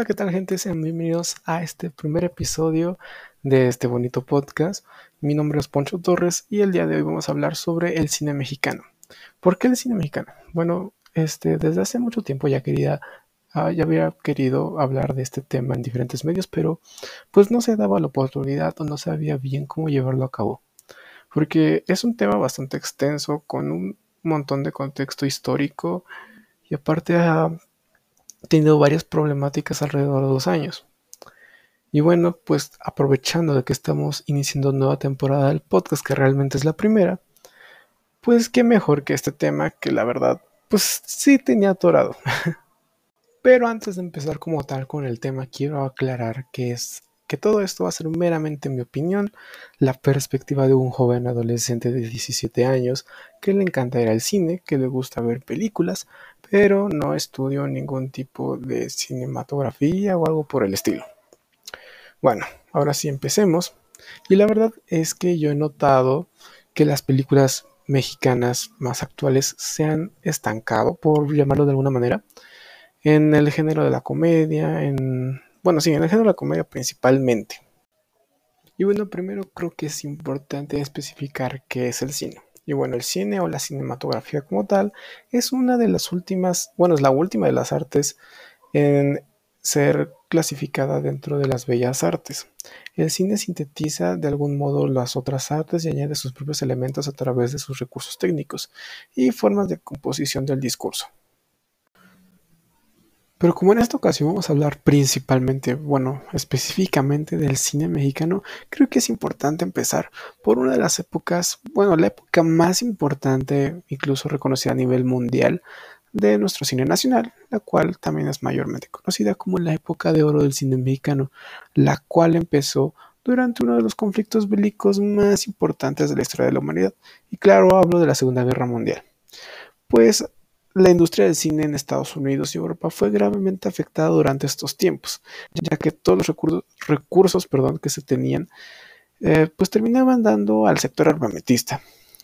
Hola, ¿qué tal gente? Sean bienvenidos a este primer episodio de este bonito podcast. Mi nombre es Poncho Torres y el día de hoy vamos a hablar sobre el cine mexicano. ¿Por qué el cine mexicano? Bueno, este, desde hace mucho tiempo ya quería, ah, ya había querido hablar de este tema en diferentes medios, pero pues no se daba la oportunidad o no sabía bien cómo llevarlo a cabo. Porque es un tema bastante extenso con un montón de contexto histórico y aparte ha tenido varias problemáticas alrededor de los años. Y bueno, pues aprovechando de que estamos iniciando nueva temporada del podcast, que realmente es la primera, pues qué mejor que este tema que la verdad, pues sí tenía atorado. Pero antes de empezar como tal con el tema, quiero aclarar que es que todo esto va a ser meramente mi opinión, la perspectiva de un joven adolescente de 17 años que le encanta ir al cine, que le gusta ver películas, pero no estudio ningún tipo de cinematografía o algo por el estilo. Bueno, ahora sí empecemos. Y la verdad es que yo he notado que las películas mexicanas más actuales se han estancado, por llamarlo de alguna manera, en el género de la comedia, en bueno, sí, en el género de la comedia principalmente. Y bueno, primero creo que es importante especificar qué es el cine. Y bueno, el cine o la cinematografía como tal es una de las últimas, bueno, es la última de las artes en ser clasificada dentro de las bellas artes. El cine sintetiza de algún modo las otras artes y añade sus propios elementos a través de sus recursos técnicos y formas de composición del discurso. Pero como en esta ocasión vamos a hablar principalmente, bueno, específicamente del cine mexicano, creo que es importante empezar por una de las épocas, bueno, la época más importante, incluso reconocida a nivel mundial, de nuestro cine nacional, la cual también es mayormente conocida como la época de oro del cine mexicano, la cual empezó durante uno de los conflictos bélicos más importantes de la historia de la humanidad. Y claro, hablo de la Segunda Guerra Mundial. Pues la industria del cine en Estados Unidos y Europa fue gravemente afectada durante estos tiempos, ya que todos los recursos, que se tenían eh, pues terminaban dando al sector armamentista.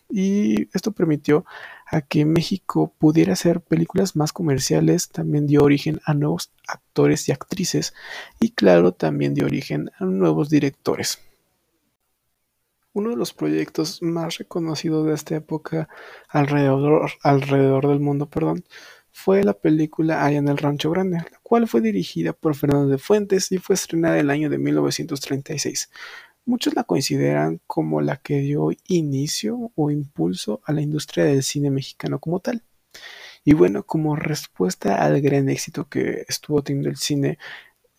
Y esto permitió a que México pudiera hacer películas más comerciales, también dio origen a nuevos actores y actrices y claro, también dio origen a nuevos directores. Uno de los proyectos más reconocidos de esta época alrededor, alrededor del mundo perdón, fue la película Allá en el Rancho Grande, la cual fue dirigida por Fernando de Fuentes y fue estrenada en el año de 1936. Muchos la consideran como la que dio inicio o impulso a la industria del cine mexicano como tal. Y bueno, como respuesta al gran éxito que estuvo teniendo el cine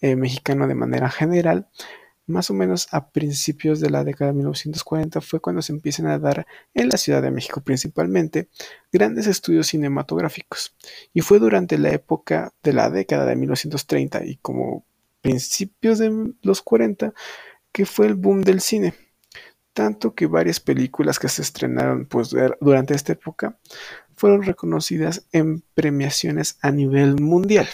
eh, mexicano de manera general, más o menos a principios de la década de 1940 fue cuando se empiezan a dar en la Ciudad de México principalmente grandes estudios cinematográficos. Y fue durante la época de la década de 1930 y como principios de los 40 que fue el boom del cine. Tanto que varias películas que se estrenaron pues, durante esta época fueron reconocidas en premiaciones a nivel mundial.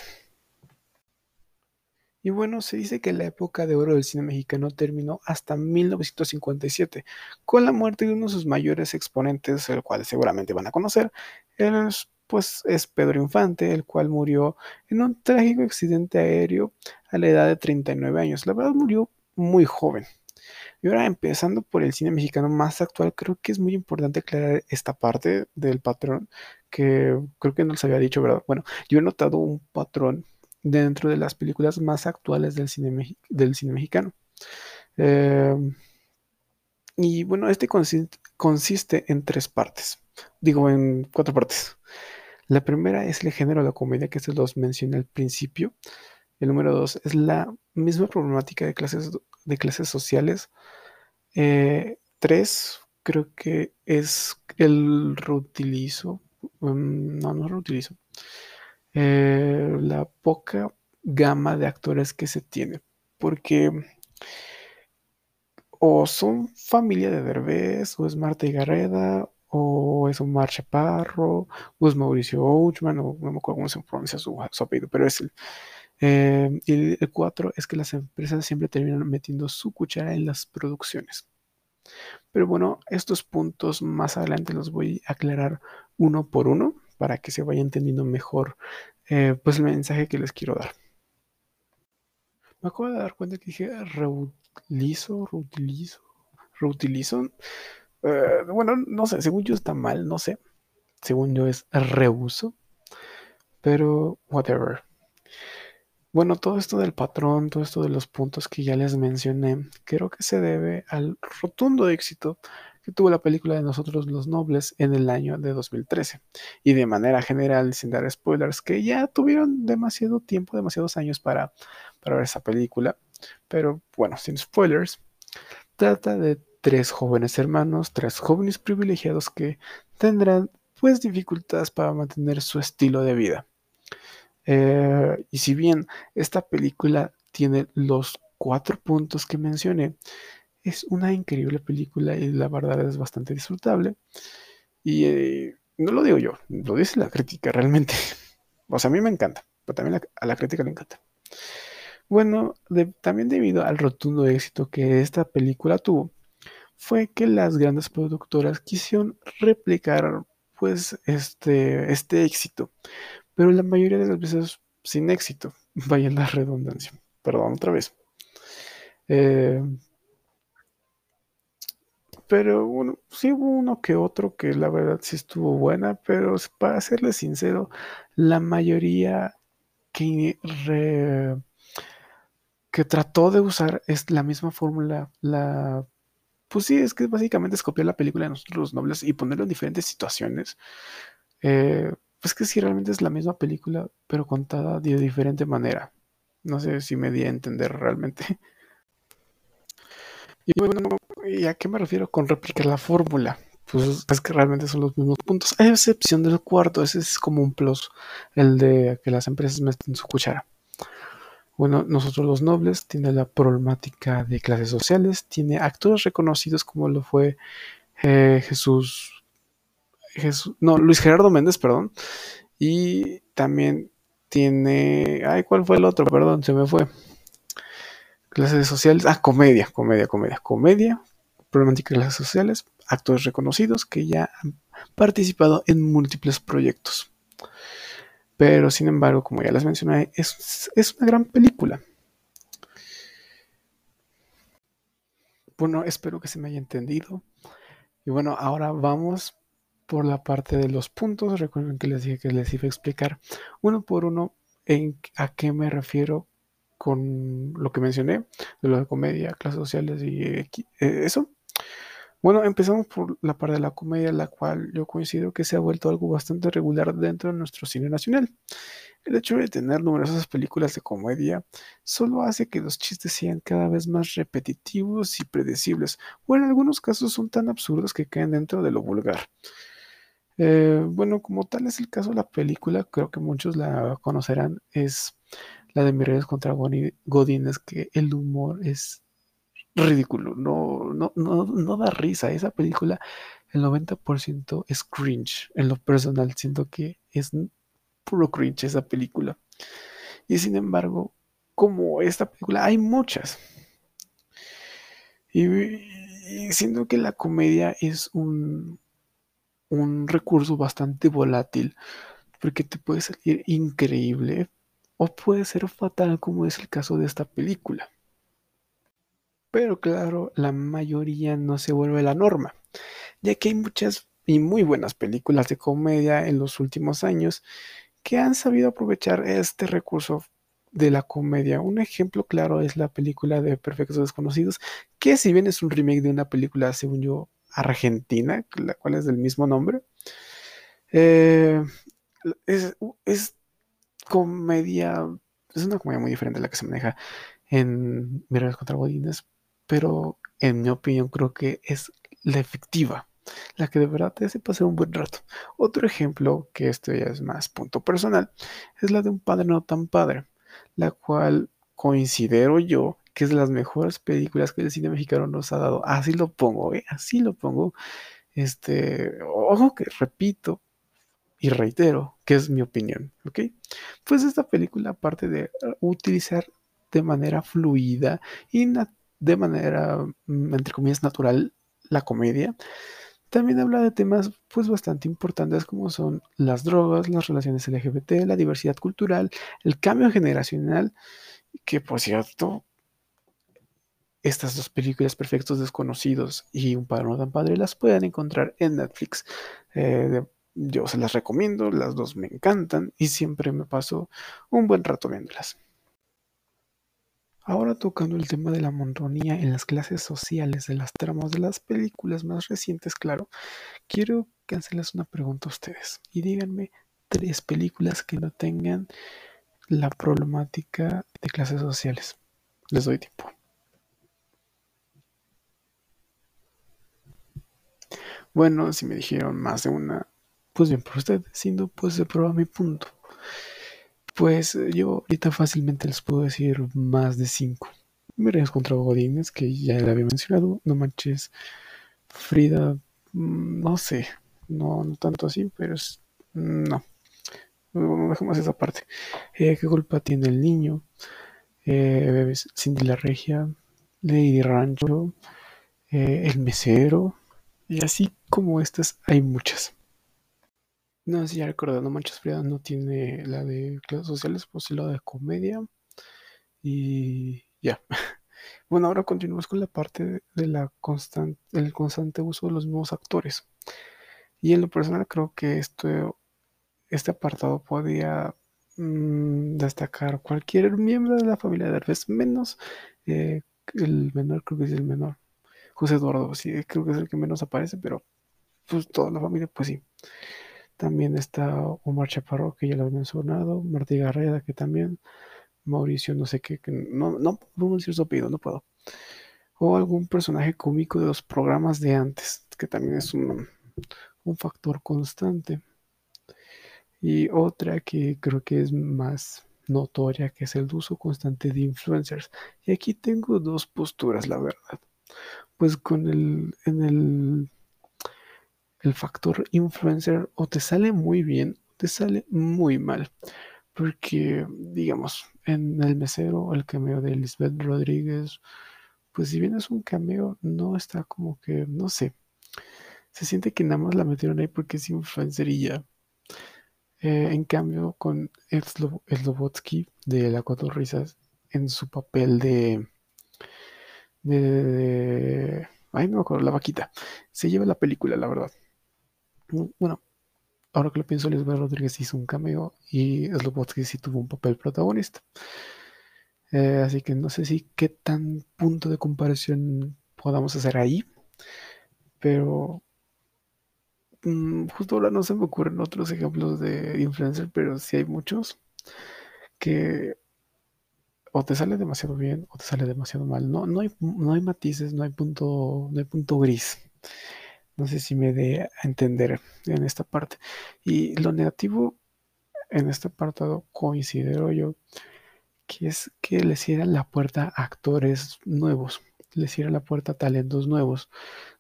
Y bueno, se dice que la época de oro del cine mexicano terminó hasta 1957, con la muerte de uno de sus mayores exponentes, el cual seguramente van a conocer. Pues es Pedro Infante, el cual murió en un trágico accidente aéreo a la edad de 39 años. La verdad murió muy joven. Y ahora empezando por el cine mexicano más actual, creo que es muy importante aclarar esta parte del patrón que creo que no les había dicho, ¿verdad? Bueno, yo he notado un patrón dentro de las películas más actuales del cine, mexicano. Em, y bueno, este consiste, en tres partes, digo en cuatro partes. La primera es el género de la comedia que se los mencioné al principio. El número dos es la misma problemática de clases, de clases sociales. Eh, tres, creo que es el reutilizo. Mm, no, no reutilizo. Eh, la poca gama de actores que se tiene. Porque o son familia de Derbez, o es Marta Garreda o es Omar Chaparro, o es Mauricio Ochman, o no me acuerdo cómo se pronuncia su, apellido, pero es el. Eh, y el cuatro es que las empresas siempre terminan metiendo su cuchara en las producciones. Pero bueno, estos puntos más adelante los voy a aclarar uno por uno para que se vaya entendiendo mejor eh, pues el mensaje que les quiero dar. Me acabo de dar cuenta que dije reutilizo, reutilizo, reutilizo. Eh, bueno, no sé, según yo está mal, no sé. Según yo es reuso. Pero, whatever. Bueno, todo esto del patrón, todo esto de los puntos que ya les mencioné, creo que se debe al rotundo éxito que tuvo la película de Nosotros los Nobles en el año de 2013. Y de manera general, sin dar spoilers, que ya tuvieron demasiado tiempo, demasiados años para, para ver esa película. Pero bueno, sin spoilers, trata de tres jóvenes hermanos, tres jóvenes privilegiados que tendrán pues dificultades para mantener su estilo de vida. Eh, y si bien esta película tiene los cuatro puntos que mencioné, es una increíble película y la verdad es bastante disfrutable. Y eh, no lo digo yo, lo dice la crítica realmente. O sea, a mí me encanta, pero también a la crítica le encanta. Bueno, también debido al rotundo éxito que esta película tuvo, fue que las grandes productoras quisieron replicar pues este, este éxito pero la mayoría de las veces sin éxito. Vaya la redundancia. Perdón, otra vez. Eh, pero bueno, sí hubo uno que otro que la verdad sí estuvo buena, pero para serle sincero, la mayoría que, que trató de usar es la misma fórmula, la pues sí, es que básicamente es copiar la película de nosotros los nobles y ponerlo en diferentes situaciones. Eh, pues que sí, realmente es la misma película, pero contada de diferente manera. No sé si me di a entender realmente. Y bueno, ¿y a qué me refiero con replicar la fórmula? Pues es que realmente son los mismos puntos, a excepción del cuarto, ese es como un plus, el de que las empresas meten su cuchara. Bueno, nosotros los nobles tiene la problemática de clases sociales, tiene actores reconocidos como lo fue eh, Jesús no, Luis Gerardo Méndez, perdón. Y también tiene, ay, ¿cuál fue el otro? Perdón, se me fue. Clases sociales, ah, comedia, comedia, comedia, comedia, problemática de clases sociales, actores reconocidos que ya han participado en múltiples proyectos. Pero sin embargo, como ya les mencioné, es, es una gran película. Bueno, espero que se me haya entendido. Y bueno, ahora vamos por la parte de los puntos. Recuerden que les dije que les iba a explicar uno por uno en a qué me refiero con lo que mencioné de lo de comedia, clases sociales y eh, eso. Bueno, empezamos por la parte de la comedia, la cual yo coincido que se ha vuelto algo bastante regular dentro de nuestro cine nacional. El hecho de tener numerosas películas de comedia solo hace que los chistes sean cada vez más repetitivos y predecibles, o en algunos casos son tan absurdos que caen dentro de lo vulgar. Eh, bueno, como tal es el caso de la película, creo que muchos la conocerán, es la de Mireles contra Godines, que el humor es ridículo, no, no, no, no da risa. Esa película, el 90% es cringe. En lo personal, siento que es puro cringe esa película. Y sin embargo, como esta película, hay muchas. Y, y siento que la comedia es un, un recurso bastante volátil, porque te puede salir increíble o puede ser fatal como es el caso de esta película. Pero claro, la mayoría no se vuelve la norma, ya que hay muchas y muy buenas películas de comedia en los últimos años que han sabido aprovechar este recurso de la comedia. Un ejemplo claro es la película de Perfectos Desconocidos, que si bien es un remake de una película, según yo, argentina, la cual es del mismo nombre. Eh, es, comedia, es una comedia muy diferente a la que se maneja en Miradas contra Godines, pero en mi opinión creo que es la efectiva, la que de verdad te hace pasar un buen rato. Otro ejemplo, que esto ya es más punto personal, es la de un padre no tan padre, la cual considero yo que es las mejores películas que el cine mexicano nos ha dado. Así lo pongo, ¿eh? así lo pongo. Este, ojo que repito y reitero que es mi opinión, ¿ok? Pues esta película, aparte de utilizar de manera fluida y de manera, mm, entre comillas, natural la comedia, también habla de temas pues bastante importantes como son las drogas, las relaciones LGBT, la diversidad cultural, el cambio generacional Que por cierto, estas dos películas Perfectos Desconocidos y Un Padre No Tan Padre las pueden encontrar en Netflix. Eh, yo se las recomiendo, las dos me encantan y siempre me paso un buen rato viéndolas. Ahora tocando el tema de la monotonía en las clases sociales de las tramas de las películas más recientes, claro, quiero hacerles una pregunta a ustedes y díganme tres películas que no tengan la problemática de clases sociales. Les doy tiempo. Bueno, si me dijeron más de una, pues bien por ustedes, siendo pues se prueba mi punto. Pues eh, yo ahorita fácilmente les puedo decir más de cinco. Miren contra Godines, que ya le había mencionado. No manches. Frida, mm, no sé. No, no tanto así, pero es. No. No dejemos esa parte. Eh, ¿Qué culpa tiene el niño? Eh, Cindy la Regia, Lady Rancho, El Mesero, y así como estas hay muchas. No, si ya recordando, Manchas Frida no tiene la de clases sociales, pues sí la de comedia. Y ya. Bueno, ahora continuamos con la parte de la constante, el constante uso de los mismos actores. Y en lo personal creo que esto, este apartado podría mm, destacar cualquier miembro de la familia de Herbes, menos eh, el menor, creo que es el menor. José Eduardo, sí, creo que es el que menos aparece, pero pues toda la familia, pues sí. También está Omar Chaparro, que ya lo he mencionado, Martí Garreda, que también, Mauricio, no sé qué, que no, no puedo decir su apellido, no puedo. O algún personaje cómico de los programas de antes, que también es un factor constante. Y otra que creo que es más notoria, que es el uso constante de influencers. Y aquí tengo dos posturas, la verdad. Pues con el, en el el factor influencer o te sale muy bien o te sale muy mal. Porque, digamos, en el mesero, el cameo de Lisbeth Rodríguez, pues si bien es un cameo, no está como que, no sé, se siente que nada más la metieron ahí porque es influencer y ya. Eh, en cambio, con Slobotsky de La Cuatro Risas, en su papel de, de, de, Ay, no me acuerdo, la vaquita. Se lleva la película, la verdad bueno, ahora que lo pienso, Lisbeth Rodríguez hizo un cameo y Slobodsky sí tuvo un papel protagonista. Eh, así que no sé si qué tan punto de comparación podamos hacer ahí, pero mm, justo ahora no se me ocurren otros ejemplos de influencer, pero sí hay muchos que o te sale demasiado bien o te sale demasiado mal. No, no, hay, no hay matices, no hay punto, no hay punto gris. No sé si me dé a entender en esta parte. Y lo negativo en este apartado considero yo que es que les cierran la puerta a actores nuevos, les cierran la puerta a talentos nuevos,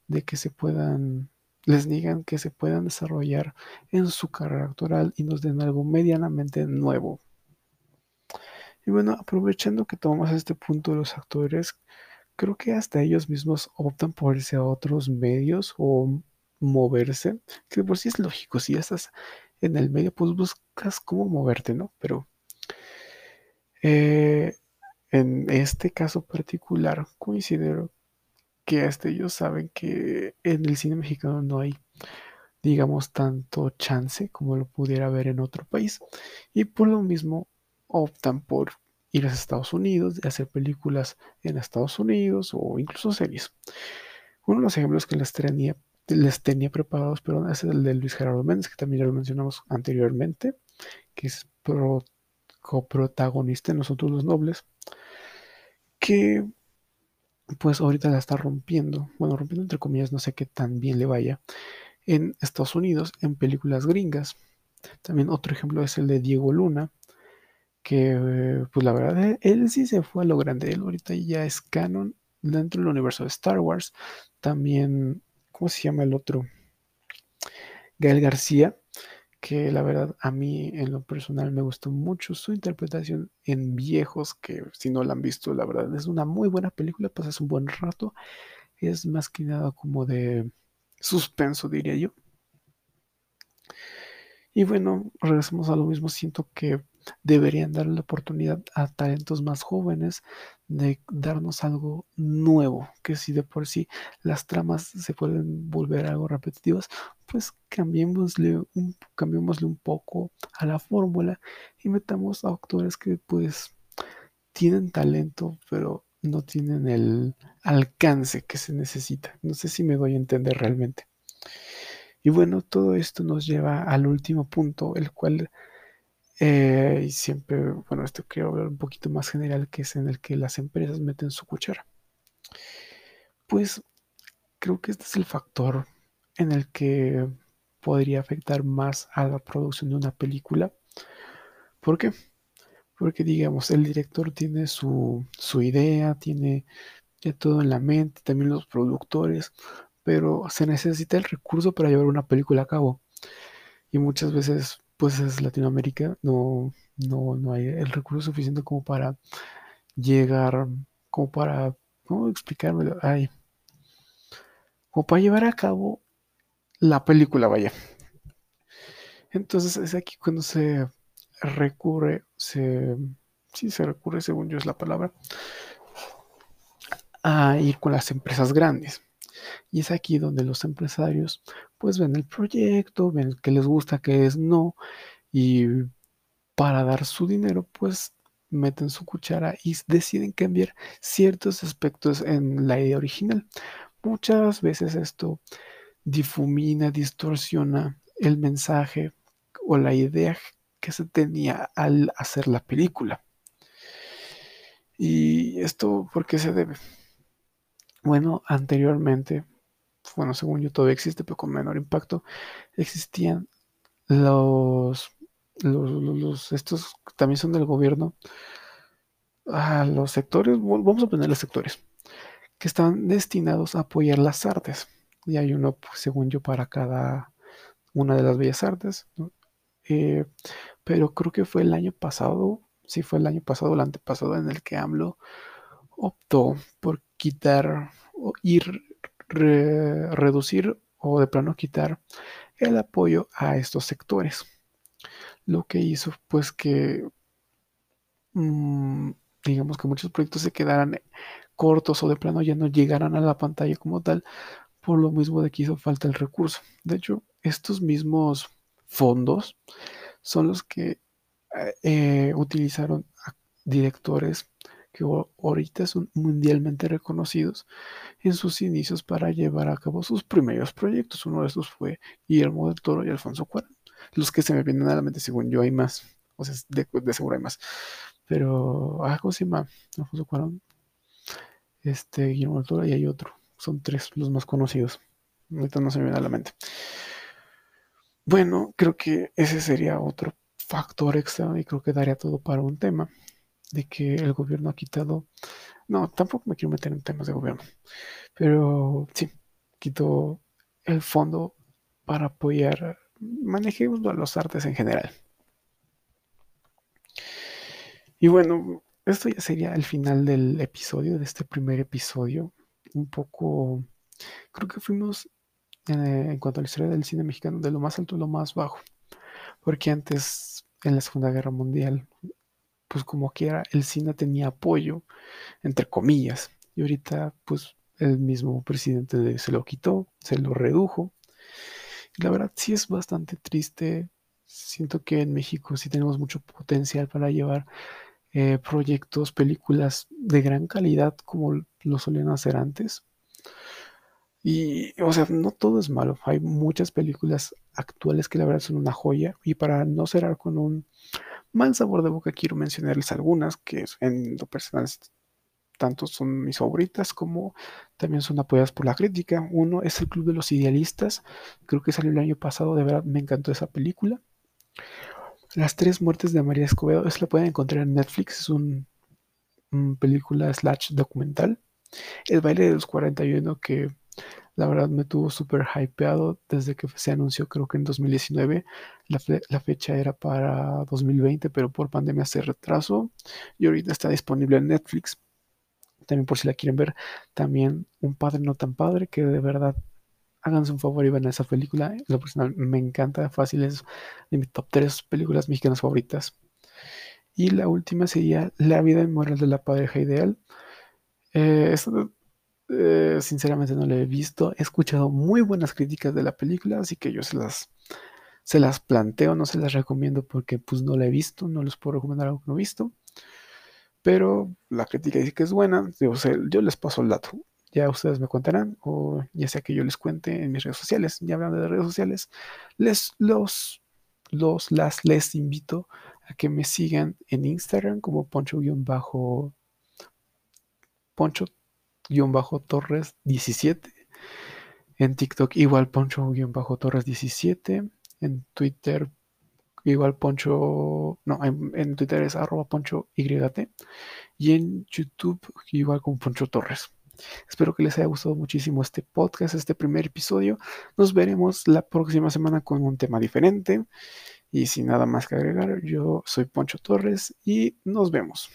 de que se puedan, les digan que se puedan desarrollar en su carrera actoral y nos den algo medianamente nuevo. Y bueno, aprovechando que tomamos este punto de los actores, creo que hasta ellos mismos optan por irse a otros medios o moverse, que por sí es lógico, si estás en el medio, pues buscas cómo moverte, ¿no? Pero eh, en este caso particular, considero que hasta ellos saben que en el cine mexicano no hay, digamos, tanto chance como lo pudiera haber en otro país, y por lo mismo optan por ir a Estados Unidos, de hacer películas en Estados Unidos o incluso series. Uno de los ejemplos que les tenía, les tenía preparados, pero es el de Luis Gerardo Méndez, que también ya lo mencionamos anteriormente, que es coprotagonista en Nosotros los Nobles, que pues ahorita la está rompiendo, bueno, rompiendo entre comillas, no sé qué tan bien le vaya, en Estados Unidos, en películas gringas. También otro ejemplo es el de Diego Luna, que pues la verdad e-, él, sí se fue a lo grande, él ahorita ya es canon dentro del universo de Star Wars, también, ¿cómo se llama el otro? Gael García, que la verdad a mí en lo personal me gustó mucho su interpretación en Viejos, que si no la han visto, la verdad es una muy buena película, pasas un buen rato, es más que nada como de suspenso, diría yo. Y bueno, regresamos a lo mismo, siento que deberían darle la oportunidad a talentos más jóvenes de darnos algo nuevo, que si de por sí las tramas se pueden volver algo repetitivas, pues cambiémosle un, cambiémosle un poco a la fórmula y metamos a actores que pues tienen talento, pero no tienen el alcance que se necesita. No sé si me doy a entender realmente. Y bueno, todo esto nos lleva al último punto, el cual eh, y siempre, bueno, esto quiero hablar un poquito más general, que es en el que las empresas meten su cuchara. Pues creo que este es el factor en el que podría afectar más a la producción de una película. ¿Por qué? Porque digamos, el director tiene su, su idea, tiene todo en la mente, también los productores, pero se necesita el recurso para llevar una película a cabo. Y muchas veces, pues es Latinoamérica, no, no, no hay el recurso suficiente como para llegar, como para, ¿cómo explicarme? Ay, como para llevar a cabo la película, vaya. Entonces es aquí cuando se recurre, se, sí se recurre, según yo es la palabra, a ir con las empresas grandes. Y es aquí donde los empresarios pues ven el proyecto, ven que les gusta, que es no, y para dar su dinero pues meten su cuchara y deciden cambiar ciertos aspectos en la idea original. Muchas veces esto difumina, distorsiona el mensaje o la idea que se tenía al hacer la película. ¿Y esto por qué se debe? Bueno, anteriormente, bueno, según yo todavía existe, pero con menor impacto, existían los, los, estos también son del gobierno, a los sectores, vamos a ponerle sectores, que están destinados a apoyar las artes. Y hay uno, pues, según yo, para cada una de las bellas artes. Eh, pero creo que fue el año pasado, sí fue el año pasado o el antepasado en el que AMLO optó por quitar o ir reducir o de plano quitar el apoyo a estos sectores. Lo que hizo pues que mm, digamos que muchos proyectos se quedaran cortos o de plano ya no llegaran a la pantalla como tal, por lo mismo de que hizo falta el recurso. De hecho, estos mismos fondos son los que eh, utilizaron directores que ahorita son mundialmente reconocidos en sus inicios para llevar a cabo sus primeros proyectos. Uno de esos fue Guillermo del Toro y Alfonso Cuarón. Los que se me vienen a la mente, según yo, hay más. O sea, de, seguro hay más. Pero, ah, ¿cómo se llama? Alfonso Cuarón, este, Guillermo del Toro y hay otro. Son tres los más conocidos. Ahorita no se me viene a la mente. Bueno, creo que ese sería otro factor extra y creo que daría todo para un tema de que el gobierno ha quitado, no, tampoco me quiero meter en temas de gobierno, pero sí, quitó el fondo para apoyar, manejemos a los artes en general. Y bueno, esto ya sería el final del episodio, de este primer episodio. Un poco, creo que fuimos eh, en cuanto a la historia del cine mexicano de lo más alto a lo más bajo. Porque antes, en la Segunda Guerra Mundial, pues como quiera, el cine tenía apoyo, entre comillas, y ahorita pues el mismo presidente se lo quitó, se lo redujo. La verdad sí es bastante triste. Siento que en México sí tenemos mucho potencial para llevar eh, proyectos, películas de gran calidad como lo solían hacer antes. Y, o sea, no todo es malo. Hay muchas películas actuales que la verdad son una joya. Y para no cerrar con un mal sabor de boca, quiero mencionarles algunas que en lo personal tanto son mis favoritas como también son apoyadas por la crítica. Uno es El Club de los Idealistas, creo que salió el año pasado, de verdad me encantó esa película. Las tres muertes de María Escobedo, es la pueden encontrar en Netflix, es una un película slash documental. El baile de los 41 que la verdad me tuvo súper hypeado desde que se anunció, creo que en 2019. La, fecha era para 2020, pero por pandemia se retrasó y ahorita está disponible en Netflix. También por si la quieren ver, también Un Padre No Tan Padre, que de verdad háganse un favor y vean esa película. lo personal me encanta, fácil, es de mis top 3 películas mexicanas favoritas. Y la última sería La vida inmoral de la pareja ideal. Eh, eh, sinceramente no la he visto. He escuchado muy buenas críticas de la película, así que yo se las, se las planteo, no se las recomiendo porque pues no la he visto, no les puedo recomendar algo que no he visto. Pero la crítica dice que es buena, yo, yo les paso el dato. Ya ustedes me contarán, o ya sea que yo les cuente en mis redes sociales. Ya hablando de redes sociales, les los, los las les invito a que me sigan en Instagram como poncho-bajo poncho-torres 17 en TikTok igual poncho-torres 17 en Twitter igual poncho no en, Twitter es arroba poncho y en YouTube igual con poncho torres Espero que les haya gustado muchísimo este podcast, este primer episodio. Nos veremos la próxima semana con un tema diferente. Y sin nada más que agregar, yo soy Poncho Torres y nos vemos.